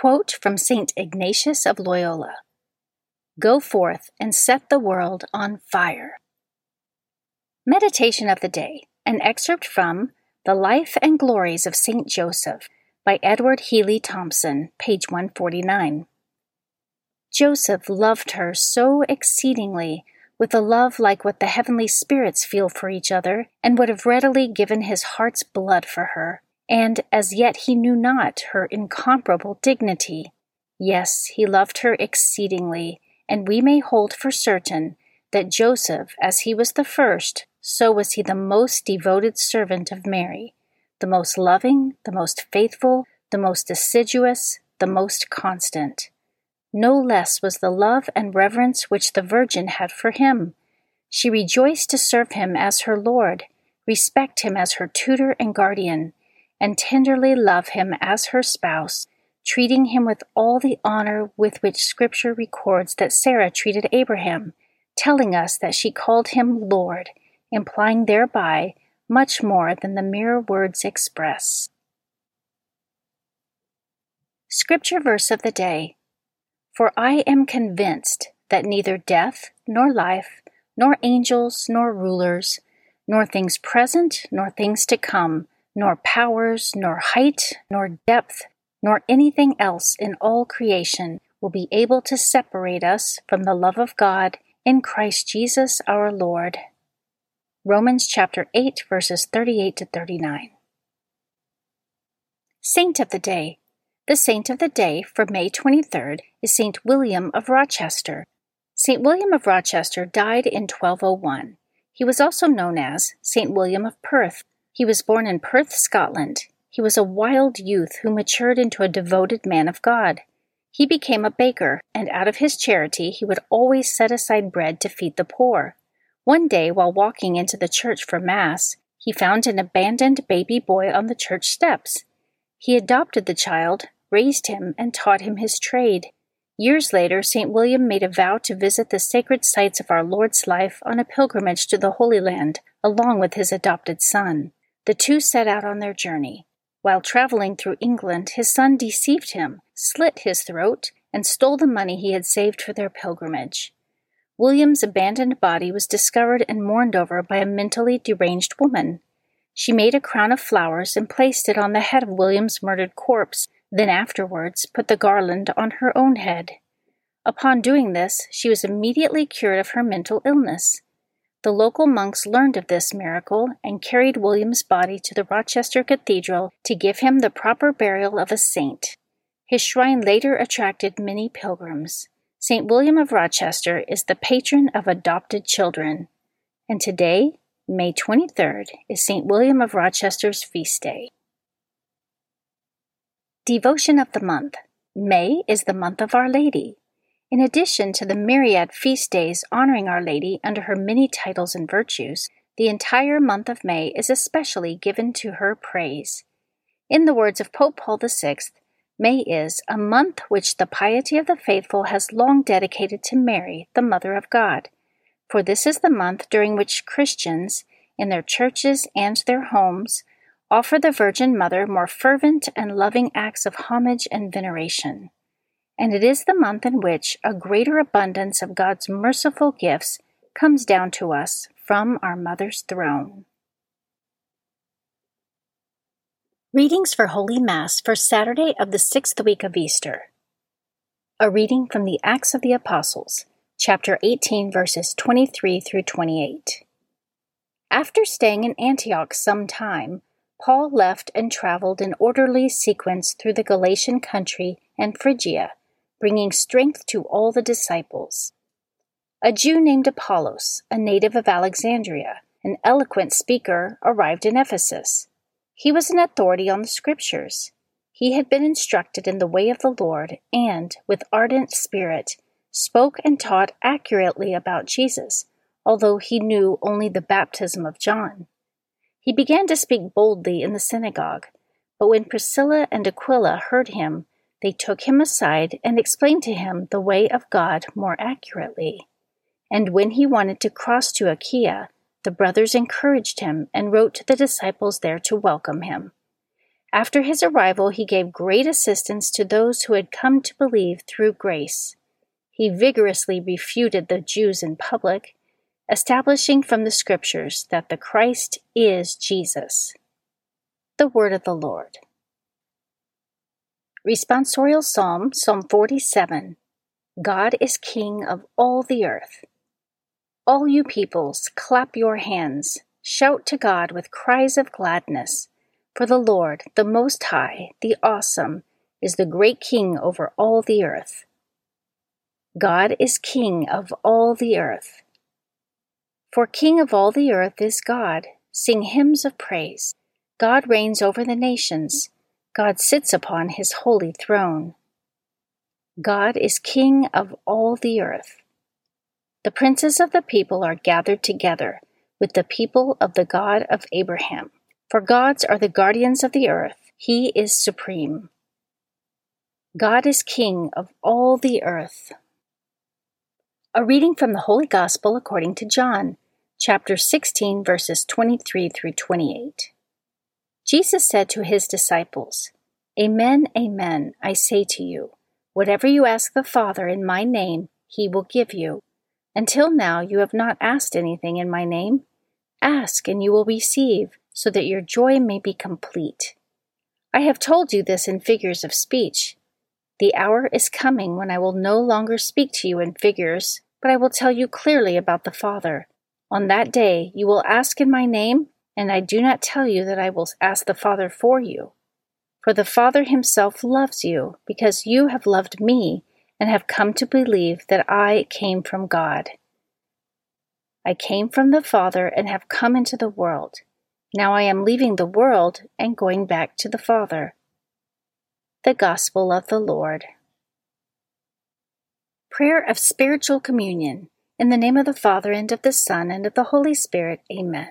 Quote from St. Ignatius of Loyola Go forth and set the world on fire. Meditation of the Day, an excerpt from The Life and Glories of St. Joseph by Edward Healy Thompson, page 149. Joseph loved her so exceedingly, with a love like what the heavenly spirits feel for each other, and would have readily given his heart's blood for her and as yet he knew not her incomparable dignity. Yes, he loved her exceedingly, and we may hold for certain that Joseph, as he was the first, so was he the most devoted servant of Mary, the most loving, the most faithful, the most assiduous, the most constant. No less was the love and reverence which the Virgin had for him. She rejoiced to serve him as her Lord, respect him as her tutor and guardian, and tenderly love him as her spouse, treating him with all the honor with which Scripture records that Sarah treated Abraham, telling us that she called him Lord, implying thereby much more than the mere words express. Scripture verse of the day For I am convinced that neither death, nor life, nor angels, nor rulers, nor things present, nor things to come, nor powers, nor height, nor depth, nor anything else in all creation will be able to separate us from the love of God in Christ Jesus our Lord. Romans chapter 8, verses 38 to 39. Saint of the Day. The saint of the day for May 23rd is Saint William of Rochester. Saint William of Rochester died in 1201. He was also known as Saint William of Perth he was born in Perth, Scotland. He was a wild youth who matured into a devoted man of God. He became a baker, and out of his charity he would always set aside bread to feed the poor. One day, while walking into the church for Mass, he found an abandoned baby boy on the church steps. He adopted the child, raised him, and taught him his trade. Years later, St. William made a vow to visit the sacred sites of our Lord's life on a pilgrimage to the Holy Land, along with his adopted son. The two set out on their journey. While traveling through England, his son deceived him, slit his throat, and stole the money he had saved for their pilgrimage. William's abandoned body was discovered and mourned over by a mentally deranged woman. She made a crown of flowers and placed it on the head of William's murdered corpse, then afterwards put the garland on her own head. Upon doing this, she was immediately cured of her mental illness. The local monks learned of this miracle and carried William's body to the Rochester Cathedral to give him the proper burial of a saint. His shrine later attracted many pilgrims. St. William of Rochester is the patron of adopted children, and today, May 23rd, is St. William of Rochester's feast day. Devotion of the Month May is the month of Our Lady. In addition to the myriad feast days honoring Our Lady under her many titles and virtues, the entire month of May is especially given to her praise. In the words of Pope Paul VI, May is a month which the piety of the faithful has long dedicated to Mary, the Mother of God. For this is the month during which Christians, in their churches and their homes, offer the Virgin Mother more fervent and loving acts of homage and veneration. And it is the month in which a greater abundance of God's merciful gifts comes down to us from our Mother's throne. Readings for Holy Mass for Saturday of the sixth week of Easter. A reading from the Acts of the Apostles, chapter 18, verses 23 through 28. After staying in Antioch some time, Paul left and traveled in orderly sequence through the Galatian country and Phrygia, bringing strength to all the disciples. A Jew named Apollos, a native of Alexandria, an eloquent speaker, arrived in Ephesus. He was an authority on the Scriptures. He had been instructed in the way of the Lord and, with ardent spirit, spoke and taught accurately about Jesus, although he knew only the baptism of John. He began to speak boldly in the synagogue, but when Priscilla and Aquila heard him, they took him aside and explained to him the way of God more accurately. And when he wanted to cross to Achaia, the brothers encouraged him and wrote to the disciples there to welcome him. After his arrival, he gave great assistance to those who had come to believe through grace. He vigorously refuted the Jews in public, establishing from the Scriptures that the Christ is Jesus. The Word of the Lord. Responsorial Psalm, Psalm 47 God is King of all the earth. All you peoples, clap your hands, shout to God with cries of gladness. For the Lord, the Most High, the Awesome, is the great King over all the earth. God is King of all the earth. For King of all the earth is God. Sing hymns of praise. God reigns over the nations. God sits upon his holy throne. God is King of all the earth. The princes of the people are gathered together with the people of the God of Abraham. For gods are the guardians of the earth, he is supreme. God is king of all the earth. A reading from the Holy Gospel according to John, chapter 16, verses 23 through 28. Jesus said to his disciples, Amen, amen, I say to you, whatever you ask the Father in my name, he will give you. Until now you have not asked anything in my name. Ask, and you will receive, so that your joy may be complete. I have told you this in figures of speech. The hour is coming when I will no longer speak to you in figures, but I will tell you clearly about the Father. On that day you will ask in my name, and I do not tell you that I will ask the Father for you. For the Father himself loves you, because you have loved me and have come to believe that I came from God. I came from the Father and have come into the world. Now I am leaving the world and going back to the Father. The Gospel of the Lord. Prayer of Spiritual Communion. In the name of the Father, and of the Son, and of the Holy Spirit. Amen.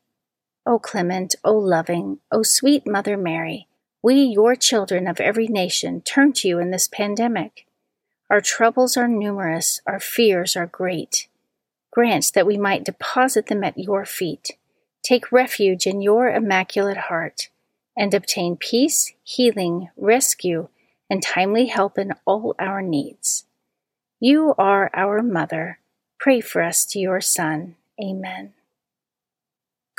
O clement, O loving, O sweet Mother Mary, we, your children of every nation, turn to you in this pandemic. Our troubles are numerous, our fears are great. Grant that we might deposit them at your feet, take refuge in your immaculate heart, and obtain peace, healing, rescue, and timely help in all our needs. You are our Mother. Pray for us to your Son. Amen.